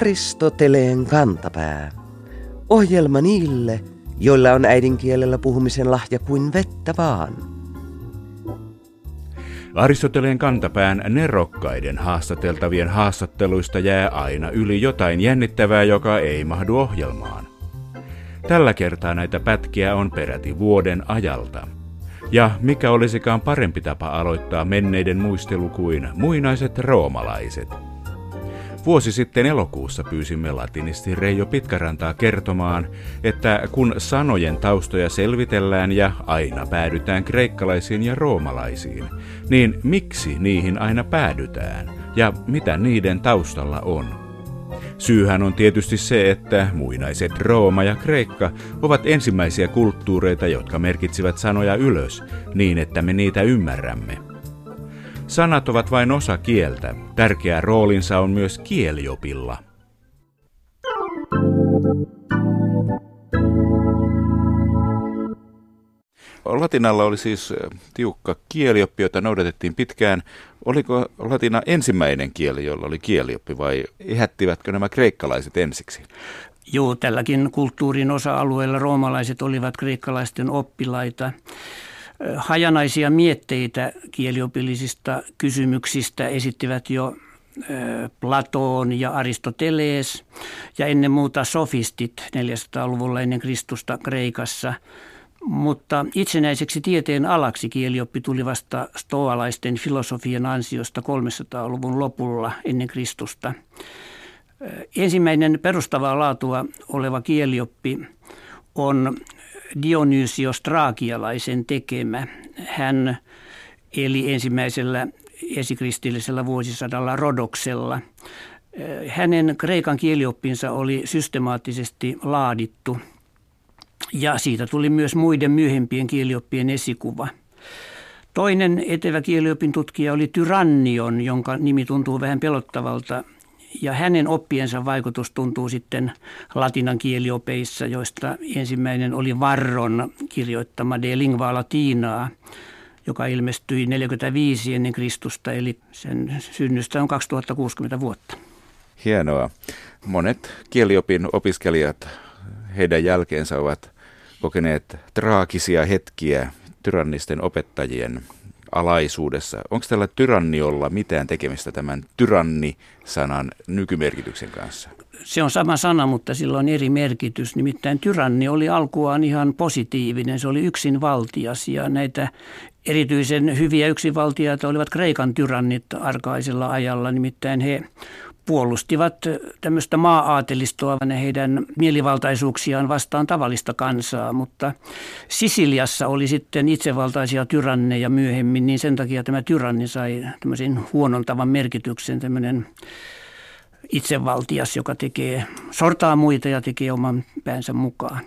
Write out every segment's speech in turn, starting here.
Aristoteleen kantapää. Ohjelma niille, joilla on äidinkielellä puhumisen lahja kuin vettä vaan. Aristoteleen kantapään nerokkaiden haastateltavien haastatteluista jää aina yli jotain jännittävää, joka ei mahdu ohjelmaan. Tällä kertaa näitä pätkiä on peräti vuoden ajalta. Ja mikä olisikaan parempi tapa aloittaa menneiden muistelu kuin muinaiset roomalaiset – Vuosi sitten elokuussa pyysimme latinisti Reijo Pitkärantaa kertomaan, että kun sanojen taustoja selvitellään ja aina päädytään kreikkalaisiin ja roomalaisiin, niin miksi niihin aina päädytään ja mitä niiden taustalla on? Syyhän on tietysti se, että muinaiset Rooma ja Kreikka ovat ensimmäisiä kulttuureita, jotka merkitsivät sanoja ylös niin, että me niitä ymmärrämme – Sanat ovat vain osa kieltä. Tärkeä roolinsa on myös kieliopilla. Latinalla oli siis tiukka kielioppi, jota noudatettiin pitkään. Oliko latina ensimmäinen kieli, jolla oli kielioppi vai ehättivätkö nämä kreikkalaiset ensiksi? Joo, tälläkin kulttuurin osa-alueella roomalaiset olivat kreikkalaisten oppilaita hajanaisia mietteitä kieliopillisista kysymyksistä esittivät jo Platoon ja Aristoteles ja ennen muuta sofistit 400-luvulla ennen Kristusta Kreikassa. Mutta itsenäiseksi tieteen alaksi kielioppi tuli vasta stoalaisten filosofian ansiosta 300-luvun lopulla ennen Kristusta. Ensimmäinen perustavaa laatua oleva kielioppi on Dionysios Traakialaisen tekemä. Hän eli ensimmäisellä esikristillisellä vuosisadalla Rodoksella. Hänen kreikan kielioppinsa oli systemaattisesti laadittu ja siitä tuli myös muiden myöhempien kielioppien esikuva. Toinen etevä kieliopin tutkija oli Tyrannion, jonka nimi tuntuu vähän pelottavalta ja hänen oppiensa vaikutus tuntuu sitten latinan kieliopeissa, joista ensimmäinen oli Varron kirjoittama De Lingua Latinaa, joka ilmestyi 45 ennen Kristusta, eli sen synnystä on 2060 vuotta. Hienoa. Monet kieliopin opiskelijat heidän jälkeensä ovat kokeneet traagisia hetkiä tyrannisten opettajien alaisuudessa. Onko tällä tyranniolla mitään tekemistä tämän tyranni-sanan nykymerkityksen kanssa? Se on sama sana, mutta sillä on eri merkitys. Nimittäin tyranni oli alkuaan ihan positiivinen. Se oli yksinvaltias ja näitä erityisen hyviä yksinvaltiaita olivat Kreikan tyrannit arkaisella ajalla. Nimittäin he puolustivat tämmöistä maa-aatelistoa heidän mielivaltaisuuksiaan vastaan tavallista kansaa, mutta Sisiliassa oli sitten itsevaltaisia tyranneja myöhemmin, niin sen takia tämä tyranni sai tämmöisen huonontavan merkityksen, tämmöinen itsevaltias, joka tekee, sortaa muita ja tekee oman päänsä mukaan.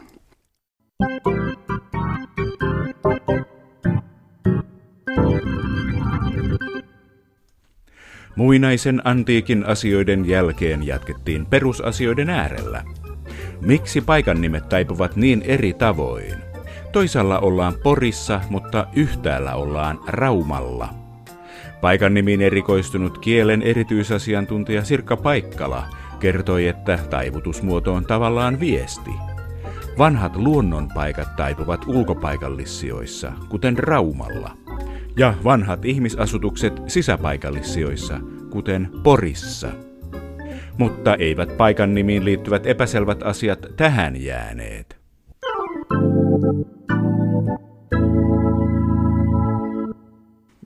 Muinaisen antiikin asioiden jälkeen jatkettiin perusasioiden äärellä. Miksi paikan nimet taipuvat niin eri tavoin? Toisaalla ollaan Porissa, mutta yhtäällä ollaan Raumalla. Paikan nimiin erikoistunut kielen erityisasiantuntija Sirkka Paikkala kertoi, että taivutusmuoto on tavallaan viesti. Vanhat luonnonpaikat taipuvat ulkopaikallissijoissa, kuten Raumalla – ja vanhat ihmisasutukset sisäpaikallissijoissa, kuten Porissa. Mutta eivät paikan nimiin liittyvät epäselvät asiat tähän jääneet.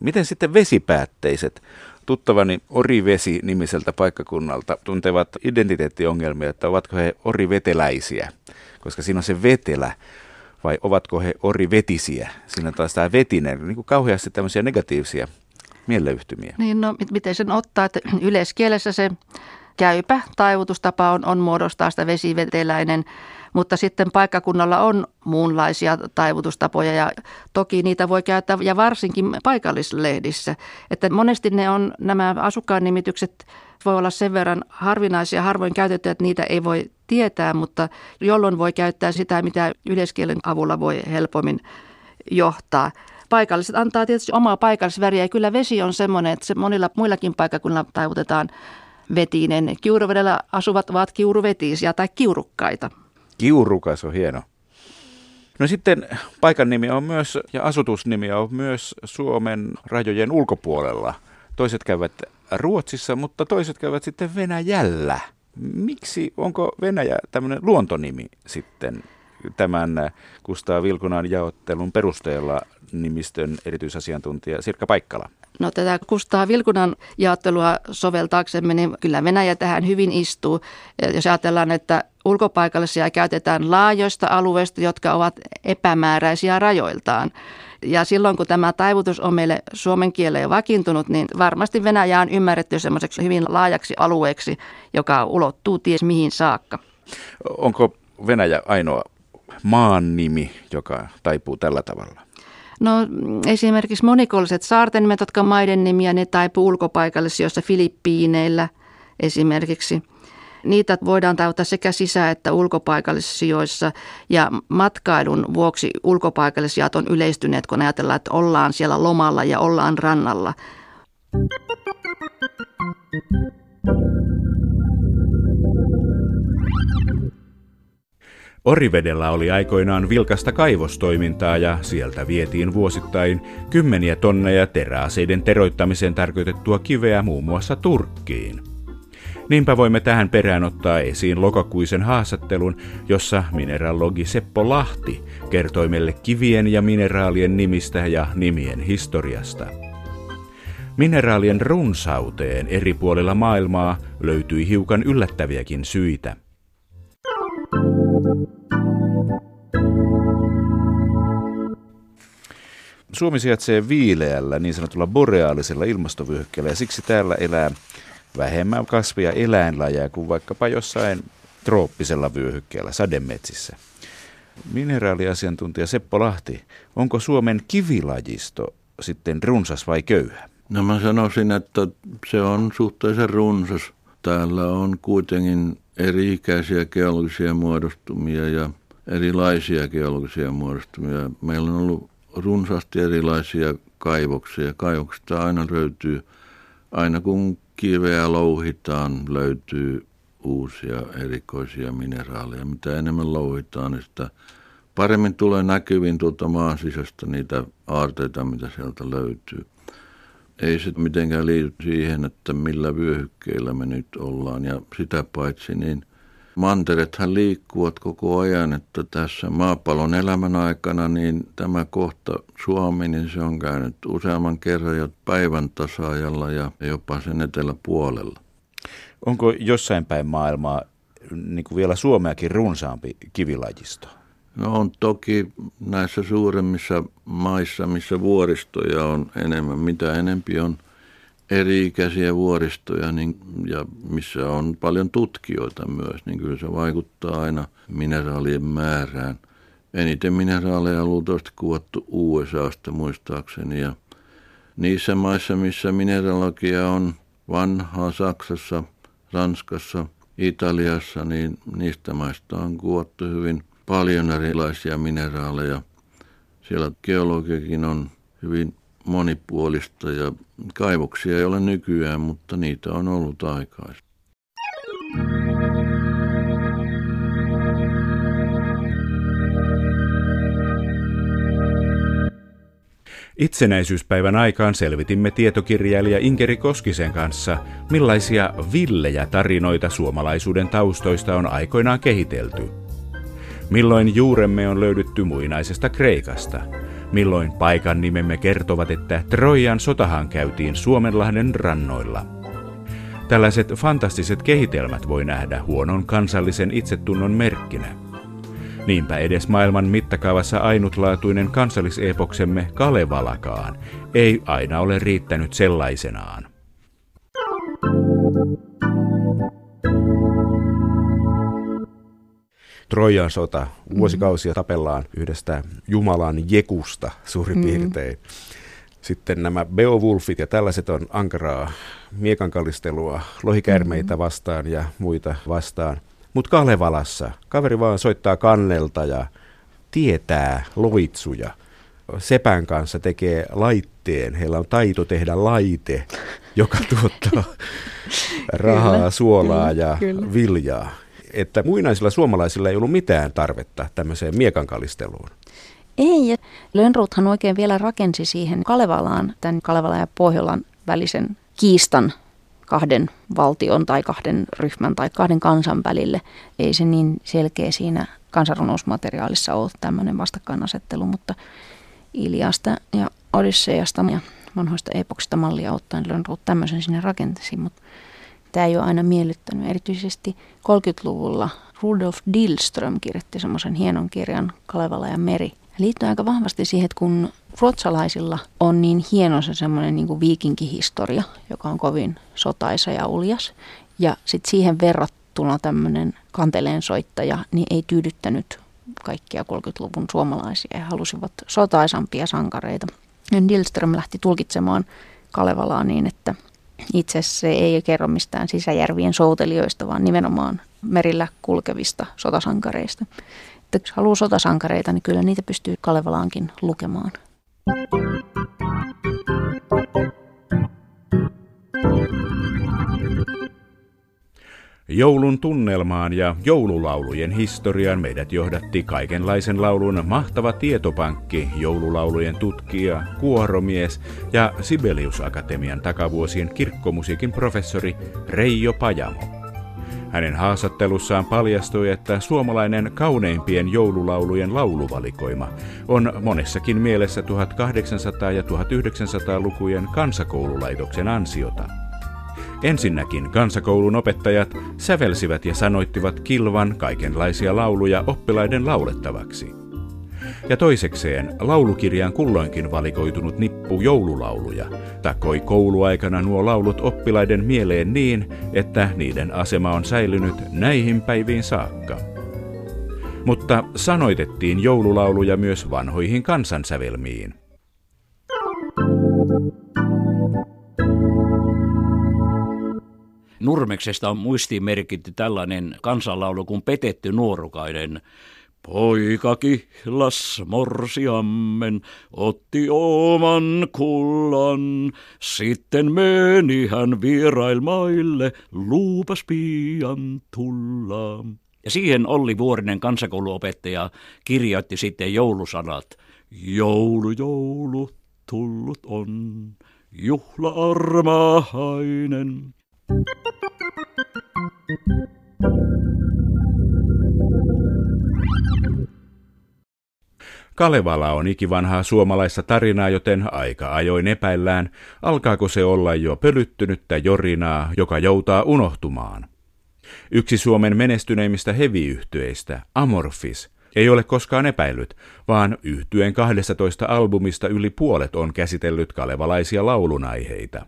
Miten sitten vesipäätteiset? Tuttavani Orivesi nimiseltä paikkakunnalta tuntevat identiteettiongelmia, että ovatko he oriveteläisiä, koska siinä on se vetelä vai ovatko he orivetisiä? Siinä taas tämä vetinen, niin kuin kauheasti tämmöisiä negatiivisia mieleyhtymiä. Niin, no miten sen ottaa, että yleiskielessä se käypä taivutustapa on, on muodostaa sitä vesiveteläinen, mutta sitten paikkakunnalla on muunlaisia taivutustapoja ja toki niitä voi käyttää ja varsinkin paikallislehdissä. Että monesti ne on nämä asukkaan nimitykset voi olla sen verran harvinaisia, harvoin käytettyjä, että niitä ei voi tietää, mutta jolloin voi käyttää sitä, mitä yleiskielen avulla voi helpommin johtaa. Paikalliset antaa tietysti omaa paikallisväriä ja kyllä vesi on semmoinen, että se monilla muillakin paikakunnilla taivutetaan vetinen. Kiuruvedellä asuvat ovat kiuruvetisiä tai kiurukkaita. Kiurukas on hieno. No sitten paikan nimi on myös ja asutusnimi on myös Suomen rajojen ulkopuolella. Toiset käyvät Ruotsissa, mutta toiset käyvät sitten Venäjällä. Miksi, onko Venäjä tämmöinen luontonimi sitten tämän Kustaa Vilkunan jaottelun perusteella nimistön erityisasiantuntija Sirkka Paikkala? No tätä Kustaa Vilkunan jaottelua soveltaaksemme, niin kyllä Venäjä tähän hyvin istuu. Jos ajatellaan, että ulkopaikallisia käytetään laajoista alueista, jotka ovat epämääräisiä rajoiltaan. Ja silloin kun tämä taivutus on meille suomen kieleen vakiintunut, niin varmasti Venäjä on ymmärretty semmoiseksi hyvin laajaksi alueeksi, joka ulottuu ties mihin saakka. Onko Venäjä ainoa maan nimi, joka taipuu tällä tavalla? No esimerkiksi monikolliset saarten nimet, jotka maiden nimiä, ne taipuu ulkopaikallisissa Filippiineillä esimerkiksi. Niitä voidaan tauttaa sekä sisä- että ulkopaikallisissa sijoissa ja matkailun vuoksi ulkopaikallisia on yleistyneet, kun ajatellaan, että ollaan siellä lomalla ja ollaan rannalla. Orivedellä oli aikoinaan vilkasta kaivostoimintaa ja sieltä vietiin vuosittain kymmeniä tonneja teräaseiden teroittamiseen tarkoitettua kiveä muun muassa Turkkiin. Niinpä voimme tähän perään ottaa esiin lokakuisen haastattelun, jossa mineralogi Seppo Lahti kertoi meille kivien ja mineraalien nimistä ja nimien historiasta. Mineraalien runsauteen eri puolilla maailmaa löytyi hiukan yllättäviäkin syitä – Suomi sijaitsee viileällä niin sanotulla boreaalisella ilmastovyöhykkeellä ja siksi täällä elää vähemmän kasvia eläinlajeja kuin vaikkapa jossain trooppisella vyöhykkeellä, sademetsissä. Mineraaliasiantuntija Seppo Lahti, onko Suomen kivilajisto sitten runsas vai köyhä? No mä sanoisin, että se on suhteellisen runsas. Täällä on kuitenkin eri-ikäisiä geologisia muodostumia ja erilaisia geologisia muodostumia. Meillä on ollut runsaasti erilaisia kaivoksia. Kaivoksista aina löytyy, aina kun kiveä louhitaan, löytyy uusia erikoisia mineraaleja. Mitä enemmän louhitaan, niin sitä paremmin tulee näkyviin tuolta maan sisästä niitä aarteita, mitä sieltä löytyy. Ei se mitenkään liity siihen, että millä vyöhykkeillä me nyt ollaan. Ja sitä paitsi, niin manterethan liikkuvat koko ajan, että tässä maapallon elämän aikana, niin tämä kohta Suomi, niin se on käynyt useamman kerran jo päivän tasaajalla ja jopa sen eteläpuolella. Onko jossain päin maailmaa niin kuin vielä Suomeakin runsaampi kivilajisto? No on toki näissä suuremmissa maissa, missä vuoristoja on enemmän, mitä enempi on eri-ikäisiä vuoristoja niin, ja missä on paljon tutkijoita myös, niin kyllä se vaikuttaa aina mineraalien määrään. Eniten mineraaleja on luultavasti kuvattu USAsta muistaakseni ja niissä maissa, missä mineralogia on vanhaa Saksassa, Ranskassa, Italiassa, niin niistä maista on kuvattu hyvin paljon erilaisia mineraaleja. Siellä geologiakin on hyvin monipuolista ja kaivoksia ei ole nykyään, mutta niitä on ollut aikaisemmin. Itsenäisyyspäivän aikaan selvitimme tietokirjailija Inkeri Koskisen kanssa, millaisia villejä tarinoita suomalaisuuden taustoista on aikoinaan kehitelty. Milloin juuremme on löydetty muinaisesta Kreikasta – milloin paikan nimemme kertovat, että Trojan sotahan käytiin Suomenlahden rannoilla. Tällaiset fantastiset kehitelmät voi nähdä huonon kansallisen itsetunnon merkkinä. Niinpä edes maailman mittakaavassa ainutlaatuinen kansallisepoksemme Kalevalakaan ei aina ole riittänyt sellaisenaan. Trojan sota. Vuosikausia tapellaan yhdestä Jumalan jekusta suurin mm-hmm. piirtein. Sitten nämä Beowulfit ja tällaiset on ankaraa miekankalistelua, lohikärmeitä mm-hmm. vastaan ja muita vastaan. Mutta Kalevalassa kaveri vaan soittaa kannelta ja tietää loitsuja. Sepän kanssa tekee laitteen. Heillä on taito tehdä laite joka tuottaa rahaa, kyllä, suolaa kyllä, ja kyllä. viljaa. Että muinaisilla suomalaisilla ei ollut mitään tarvetta tämmöiseen miekankallisteluun. Ei, Lönnrothan oikein vielä rakensi siihen Kalevalaan, tämän Kalevalan ja Pohjolan välisen kiistan kahden valtion tai kahden ryhmän tai kahden kansan välille. Ei se niin selkeä siinä kansanrunousmateriaalissa ole tämmöinen vastakkainasettelu, mutta Iliasta ja Odysseasta ja vanhoista epoksista mallia ottaen Lönnrot tämmöisen sinne rakentasi, mutta tämä ei ole aina miellyttänyt. Erityisesti 30-luvulla Rudolf Dillström kirjoitti semmoisen hienon kirjan Kalevala ja meri. Liittyy aika vahvasti siihen, että kun ruotsalaisilla on niin hieno se semmoinen niin viikinkihistoria, joka on kovin sotaisa ja uljas, ja sitten siihen verrattuna tämmöinen kanteleen soittaja, niin ei tyydyttänyt kaikkia 30-luvun suomalaisia ja halusivat sotaisampia sankareita. Ja Dillström lähti tulkitsemaan Kalevalaa niin, että itse se ei kerro mistään sisäjärvien soutelijoista, vaan nimenomaan merillä kulkevista sotasankareista. Että jos haluaa sotasankareita, niin kyllä niitä pystyy Kalevalaankin lukemaan. Joulun tunnelmaan ja joululaulujen historiaan meidät johdatti kaikenlaisen laulun mahtava tietopankki, joululaulujen tutkija, kuoromies ja Sibelius Akatemian takavuosien kirkkomusiikin professori Reijo Pajamo. Hänen haastattelussaan paljastui, että suomalainen kauneimpien joululaulujen lauluvalikoima on monessakin mielessä 1800- ja 1900-lukujen kansakoululaitoksen ansiota – Ensinnäkin kansakoulun opettajat sävelsivät ja sanoittivat kilvan kaikenlaisia lauluja oppilaiden laulettavaksi. Ja toisekseen laulukirjaan kulloinkin valikoitunut nippu joululauluja takoi kouluaikana nuo laulut oppilaiden mieleen niin, että niiden asema on säilynyt näihin päiviin saakka. Mutta sanoitettiin joululauluja myös vanhoihin kansansävelmiin. Nurmeksesta on muistiin merkitty tällainen kansanlaulu kuin Petetty nuorukainen. Poika kihlas morsiammen, otti oman kullan, sitten meni hän vierailmaille, luupas pian tulla. Ja siihen Olli Vuorinen kansakouluopettaja kirjoitti sitten joulusanat. Joulu, joulu, tullut on, juhla armahainen. Kalevala on ikivanhaa suomalaista tarinaa, joten aika ajoin epäillään, alkaako se olla jo pölyttynyttä jorinaa, joka joutaa unohtumaan. Yksi Suomen menestyneimmistä heviyhtyeistä, Amorphis, ei ole koskaan epäillyt, vaan yhtyeen 12 albumista yli puolet on käsitellyt kalevalaisia laulunaiheita.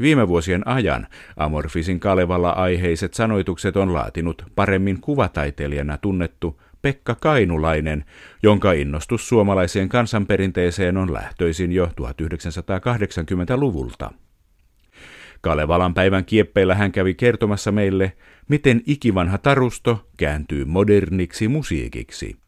Viime vuosien ajan Amorfisin Kalevala-aiheiset sanoitukset on laatinut paremmin kuvataiteilijana tunnettu Pekka Kainulainen, jonka innostus suomalaiseen kansanperinteeseen on lähtöisin jo 1980-luvulta. Kalevalan päivän kieppeillä hän kävi kertomassa meille, miten ikivanha tarusto kääntyy moderniksi musiikiksi.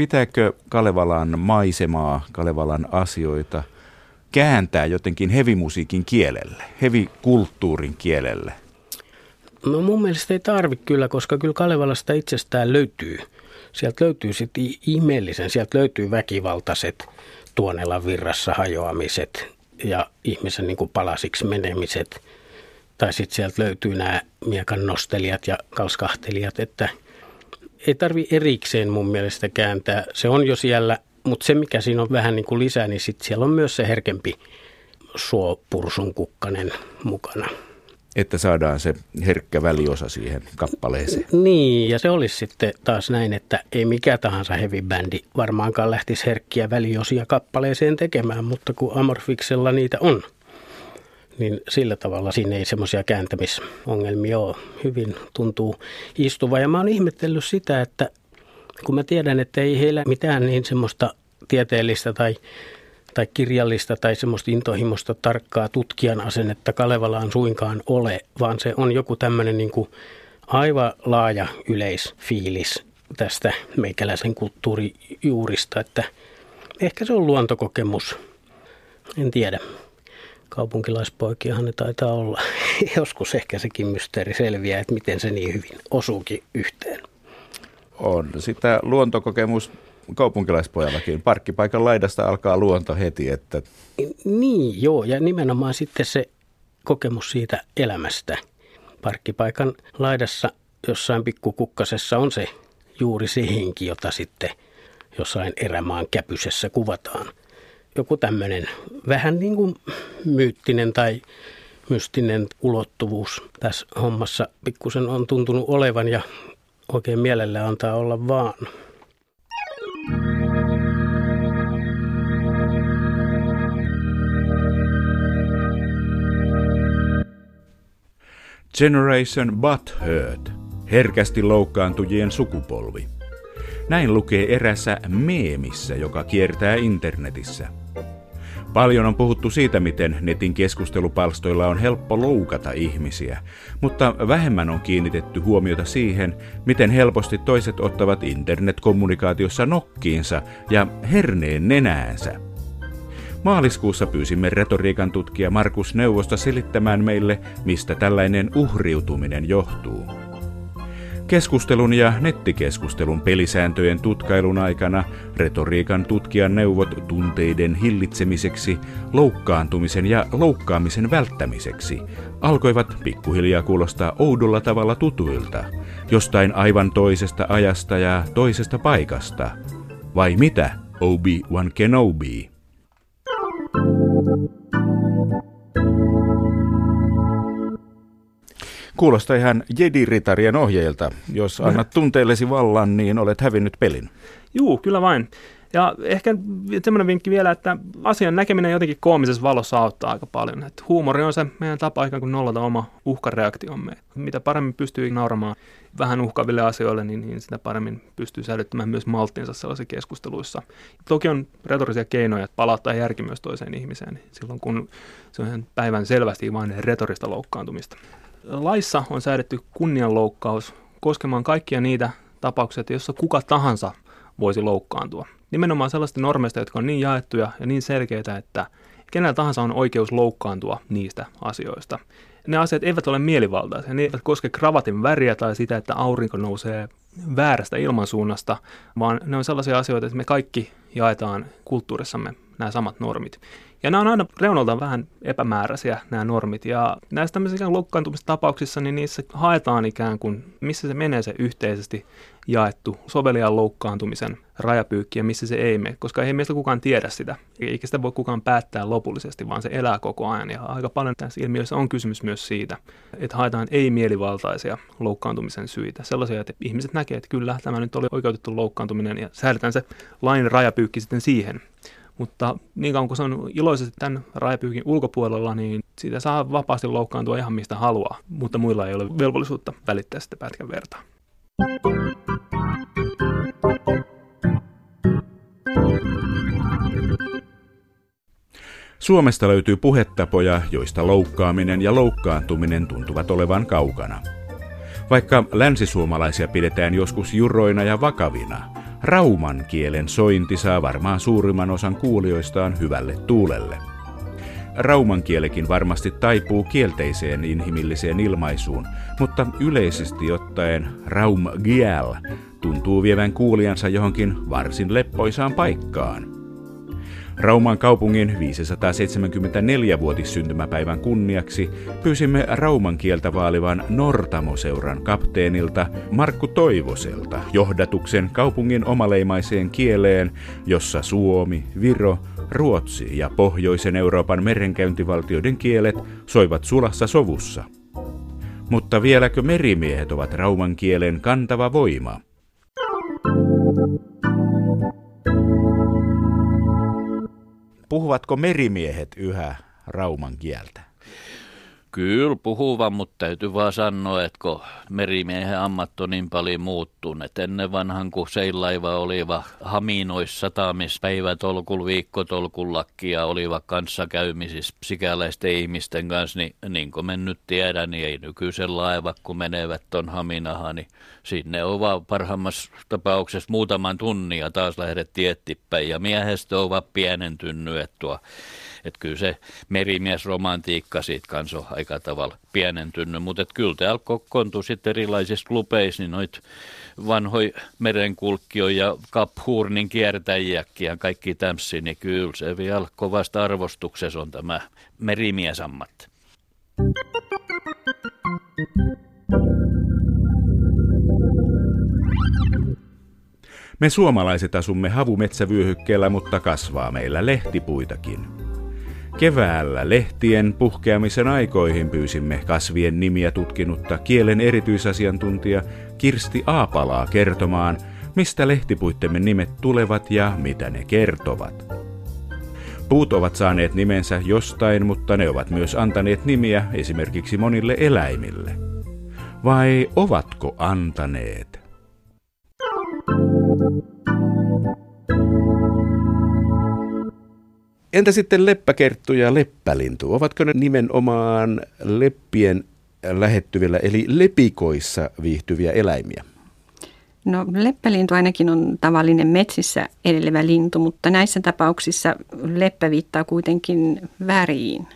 Pitääkö Kalevalan maisemaa, Kalevalan asioita kääntää jotenkin hevimusiikin kielelle, hevikulttuurin kielelle? No mun mielestä ei tarvi kyllä, koska kyllä Kalevalasta itsestään löytyy. Sieltä löytyy sitten ihmeellisen, sieltä löytyy väkivaltaiset tuonella virrassa hajoamiset ja ihmisen niin kuin palasiksi menemiset. Tai sitten sieltä löytyy nämä miekan nostelijat ja kalskahtelijat, että – ei tarvi erikseen mun mielestä kääntää. Se on jo siellä, mutta se mikä siinä on vähän niin kuin lisää, niin sitten siellä on myös se herkempi suopursun kukkanen mukana. Että saadaan se herkkä väliosa siihen kappaleeseen. Niin, ja se olisi sitten taas näin, että ei mikä tahansa heavy bändi varmaankaan lähtisi herkkiä väliosia kappaleeseen tekemään, mutta kun Amorfiksella niitä on – niin sillä tavalla siinä ei semmoisia kääntämisongelmia ole. Hyvin tuntuu istuva. Ja mä oon ihmetellyt sitä, että kun mä tiedän, että ei heillä mitään niin semmoista tieteellistä tai, tai kirjallista tai semmoista intohimosta tarkkaa tutkijan asennetta Kalevalaan suinkaan ole, vaan se on joku tämmöinen niin kuin aivan laaja yleisfiilis tästä meikäläisen kulttuurijuurista, että ehkä se on luontokokemus. En tiedä. Kaupunkilaispoikiahan ne taitaa olla. Joskus ehkä sekin mysteeri selviää, että miten se niin hyvin osuukin yhteen. On sitä luontokokemus kaupunkilaispojallakin. Parkkipaikan laidasta alkaa luonto heti. Että... Niin, joo, ja nimenomaan sitten se kokemus siitä elämästä. Parkkipaikan laidassa jossain pikkukukkasessa on se juuri se henki, jota sitten jossain erämaan käpysessä kuvataan. Joku tämmöinen vähän niin kuin myyttinen tai mystinen ulottuvuus tässä hommassa pikkusen on tuntunut olevan ja oikein mielellä antaa olla vaan. Generation Butthurt, herkästi loukkaantujien sukupolvi. Näin lukee erässä meemissä, joka kiertää internetissä. Paljon on puhuttu siitä, miten netin keskustelupalstoilla on helppo loukata ihmisiä, mutta vähemmän on kiinnitetty huomiota siihen, miten helposti toiset ottavat internetkommunikaatiossa nokkiinsa ja herneen nenäänsä. Maaliskuussa pyysimme retoriikan tutkija Markus Neuvosta selittämään meille, mistä tällainen uhriutuminen johtuu. Keskustelun ja nettikeskustelun pelisääntöjen tutkailun aikana retoriikan tutkijan neuvot tunteiden hillitsemiseksi, loukkaantumisen ja loukkaamisen välttämiseksi alkoivat pikkuhiljaa kuulostaa oudolla tavalla tutuilta, jostain aivan toisesta ajasta ja toisesta paikasta. Vai mitä, Obi-Wan Kenobi? Kuulostaa ihan Jedi-ritarien ohjeilta. Jos annat tunteellesi vallan, niin olet hävinnyt pelin. Juu, kyllä vain. Ja ehkä semmoinen vinkki vielä, että asian näkeminen jotenkin koomisessa valossa auttaa aika paljon. Että huumori on se meidän tapa ikään kuin nollata oma uhkareaktiomme. Mitä paremmin pystyy nauramaan vähän uhkaville asioille, niin, niin sitä paremmin pystyy säilyttämään myös malttinsa sellaisissa keskusteluissa. Toki on retorisia keinoja palauttaa järki myös toiseen ihmiseen, silloin kun se on ihan päivän selvästi vain retorista loukkaantumista. Laissa on säädetty kunnianloukkaus koskemaan kaikkia niitä tapauksia, joissa kuka tahansa voisi loukkaantua. Nimenomaan sellaista normeista, jotka on niin jaettuja ja niin selkeitä, että kenellä tahansa on oikeus loukkaantua niistä asioista. Ne asiat eivät ole mielivaltaisia, ne eivät koske kravatin väriä tai sitä, että aurinko nousee väärästä ilmansuunnasta, vaan ne on sellaisia asioita, että me kaikki jaetaan kulttuurissamme nämä samat normit. Ja nämä on aina reunaltaan vähän epämääräisiä nämä normit. Ja näissä tämmöisissä loukkaantumistapauksissa, niin niissä haetaan ikään kuin, missä se menee se yhteisesti jaettu soveliaan loukkaantumisen rajapyykki ja missä se ei mene, koska ei meistä kukaan tiedä sitä, eikä sitä voi kukaan päättää lopullisesti, vaan se elää koko ajan. Ja aika paljon tässä ilmiössä on kysymys myös siitä, että haetaan ei-mielivaltaisia loukkaantumisen syitä, sellaisia, että ihmiset näkevät, että kyllä tämä nyt oli oikeutettu loukkaantuminen ja säädetään se lain rajapyykki sitten siihen. Mutta niin kauan kuin se on iloisesti tämän rajapyykin ulkopuolella, niin siitä saa vapaasti loukkaantua ihan mistä haluaa, mutta muilla ei ole velvollisuutta välittää sitä pätkän vertaa. Suomesta löytyy puhetapoja, joista loukkaaminen ja loukkaantuminen tuntuvat olevan kaukana. Vaikka länsisuomalaisia pidetään joskus juroina ja vakavina, rauman kielen sointi saa varmaan suurimman osan kuulijoistaan hyvälle tuulelle. Rauman kielekin varmasti taipuu kielteiseen inhimilliseen ilmaisuun, mutta yleisesti ottaen raum giel tuntuu vievän kuulijansa johonkin varsin leppoisaan paikkaan – Rauman kaupungin 574-vuotissyntymäpäivän kunniaksi pyysimme Rauman kieltä vaalivan Nortamoseuran kapteenilta Markku Toivoselta johdatuksen kaupungin omaleimaiseen kieleen, jossa Suomi, Viro, Ruotsi ja pohjoisen Euroopan merenkäyntivaltioiden kielet soivat sulassa sovussa. Mutta vieläkö merimiehet ovat rauman kielen kantava voima? Puhuvatko merimiehet yhä rauman kieltä? Kyllä puhuva, mutta täytyy vaan sanoa, että kun merimiehen ammat on niin paljon muuttunut, ennen vanhan kun seilaiva oliva haminoissa sataamis päivätolkul, viikkotolkul lakkia oliva kanssakäymisissä sikäläisten ihmisten kanssa, niin, niin kuin me nyt tiedän, niin ei nykyisen laiva, kun menevät ton haminahan, niin sinne on vaan parhaimmassa tapauksessa muutaman ja taas lähdettiin eteenpäin ja miehestä on pienentynyt, että tuo että kyllä se merimiesromantiikka siitä kanssa on aika tavalla pienentynyt, mutta kyllä täällä kokoontuu sitten erilaisissa klubeissa, niin noit vanhoi merenkulkijoja ja Kaphurnin kiertäjiäkin ja kaikki tämmöisiä, niin kyllä se vielä kovasta arvostuksessa on tämä merimiesammat. Me suomalaiset asumme havumetsävyöhykkeellä, mutta kasvaa meillä lehtipuitakin. Keväällä lehtien puhkeamisen aikoihin pyysimme kasvien nimiä tutkinutta kielen erityisasiantuntija Kirsti Aapalaa kertomaan, mistä lehtipuittemme nimet tulevat ja mitä ne kertovat. Puut ovat saaneet nimensä jostain, mutta ne ovat myös antaneet nimiä esimerkiksi monille eläimille. Vai ovatko antaneet? Entä sitten leppäkerttu ja leppälintu? Ovatko ne nimenomaan leppien lähettyvillä eli lepikoissa viihtyviä eläimiä? No leppälintu ainakin on tavallinen metsissä edelevä lintu, mutta näissä tapauksissa leppä viittaa kuitenkin väriin.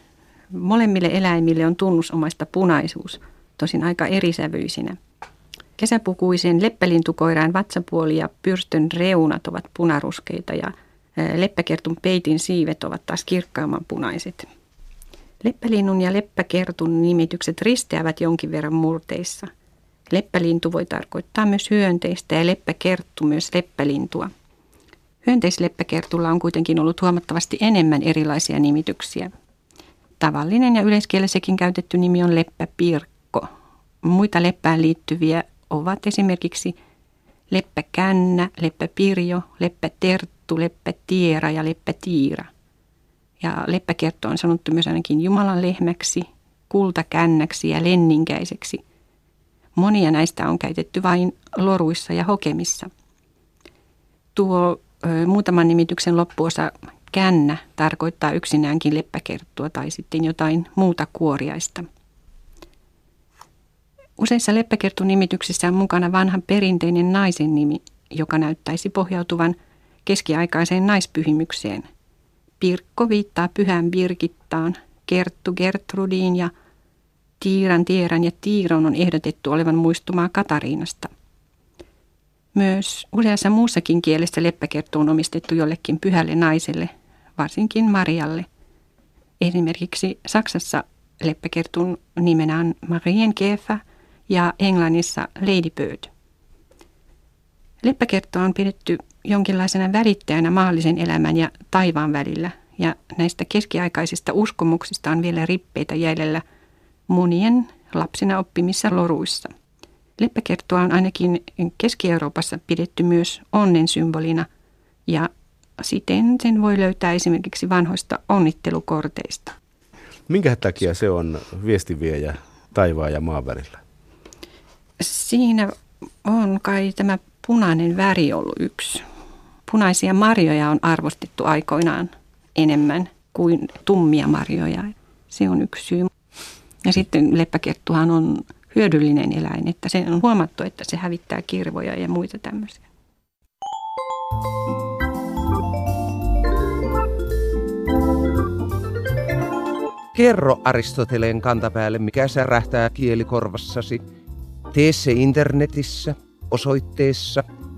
Molemmille eläimille on tunnusomaista punaisuus, tosin aika erisävyisinä. Kesäpukuisen leppälintukoiraan vatsapuoli ja pyrstön reunat ovat punaruskeita ja Leppäkertun peitin siivet ovat taas kirkkaamman punaiset. Leppälinnun ja leppäkertun nimitykset risteävät jonkin verran murteissa. Leppälintu voi tarkoittaa myös hyönteistä ja leppäkerttu myös leppälintua. Hyönteisleppäkertulla on kuitenkin ollut huomattavasti enemmän erilaisia nimityksiä. Tavallinen ja yleiskielessäkin käytetty nimi on leppäpirkko. Muita leppään liittyviä ovat esimerkiksi leppäkännä, leppäpirjo, leppäterttu, sanottu leppätiera ja leppätiira. Ja leppäkertto on sanottu myös ainakin Jumalan lehmäksi, kultakännäksi ja lenninkäiseksi. Monia näistä on käytetty vain loruissa ja hokemissa. Tuo ö, muutaman nimityksen loppuosa kännä tarkoittaa yksinäänkin leppäkerttua tai sitten jotain muuta kuoriaista. Useissa leppäkertunimityksissä on mukana vanhan perinteinen naisen nimi, joka näyttäisi pohjautuvan – keskiaikaiseen naispyhimykseen. Pirkko viittaa pyhän Birgittaan, Kerttu Gertrudiin ja Tiiran, Tieran ja Tiiron on ehdotettu olevan muistumaa Katariinasta. Myös useassa muussakin kielessä leppäkerttu on omistettu jollekin pyhälle naiselle, varsinkin Marialle. Esimerkiksi Saksassa leppäkertun nimenä on Marienkäfer ja Englannissa Lady Bird. Leppäkerttoa on pidetty jonkinlaisena välittäjänä maallisen elämän ja taivaan välillä, ja näistä keskiaikaisista uskomuksista on vielä rippeitä jäljellä monien lapsina oppimissa loruissa. Leppäkerttua on ainakin Keski-Euroopassa pidetty myös onnen symbolina, ja siten sen voi löytää esimerkiksi vanhoista onnittelukorteista. Minkä takia se on viestinviejä taivaan ja maan välillä? Siinä on kai tämä punainen väri ollut yksi. Punaisia marjoja on arvostettu aikoinaan enemmän kuin tummia marjoja. Se on yksi syy. Ja sitten leppäkerttuhan on hyödyllinen eläin, että se on huomattu, että se hävittää kirvoja ja muita tämmöisiä. Kerro Aristoteleen kantapäälle, mikä särähtää kielikorvassasi. Tee se internetissä osoitteessa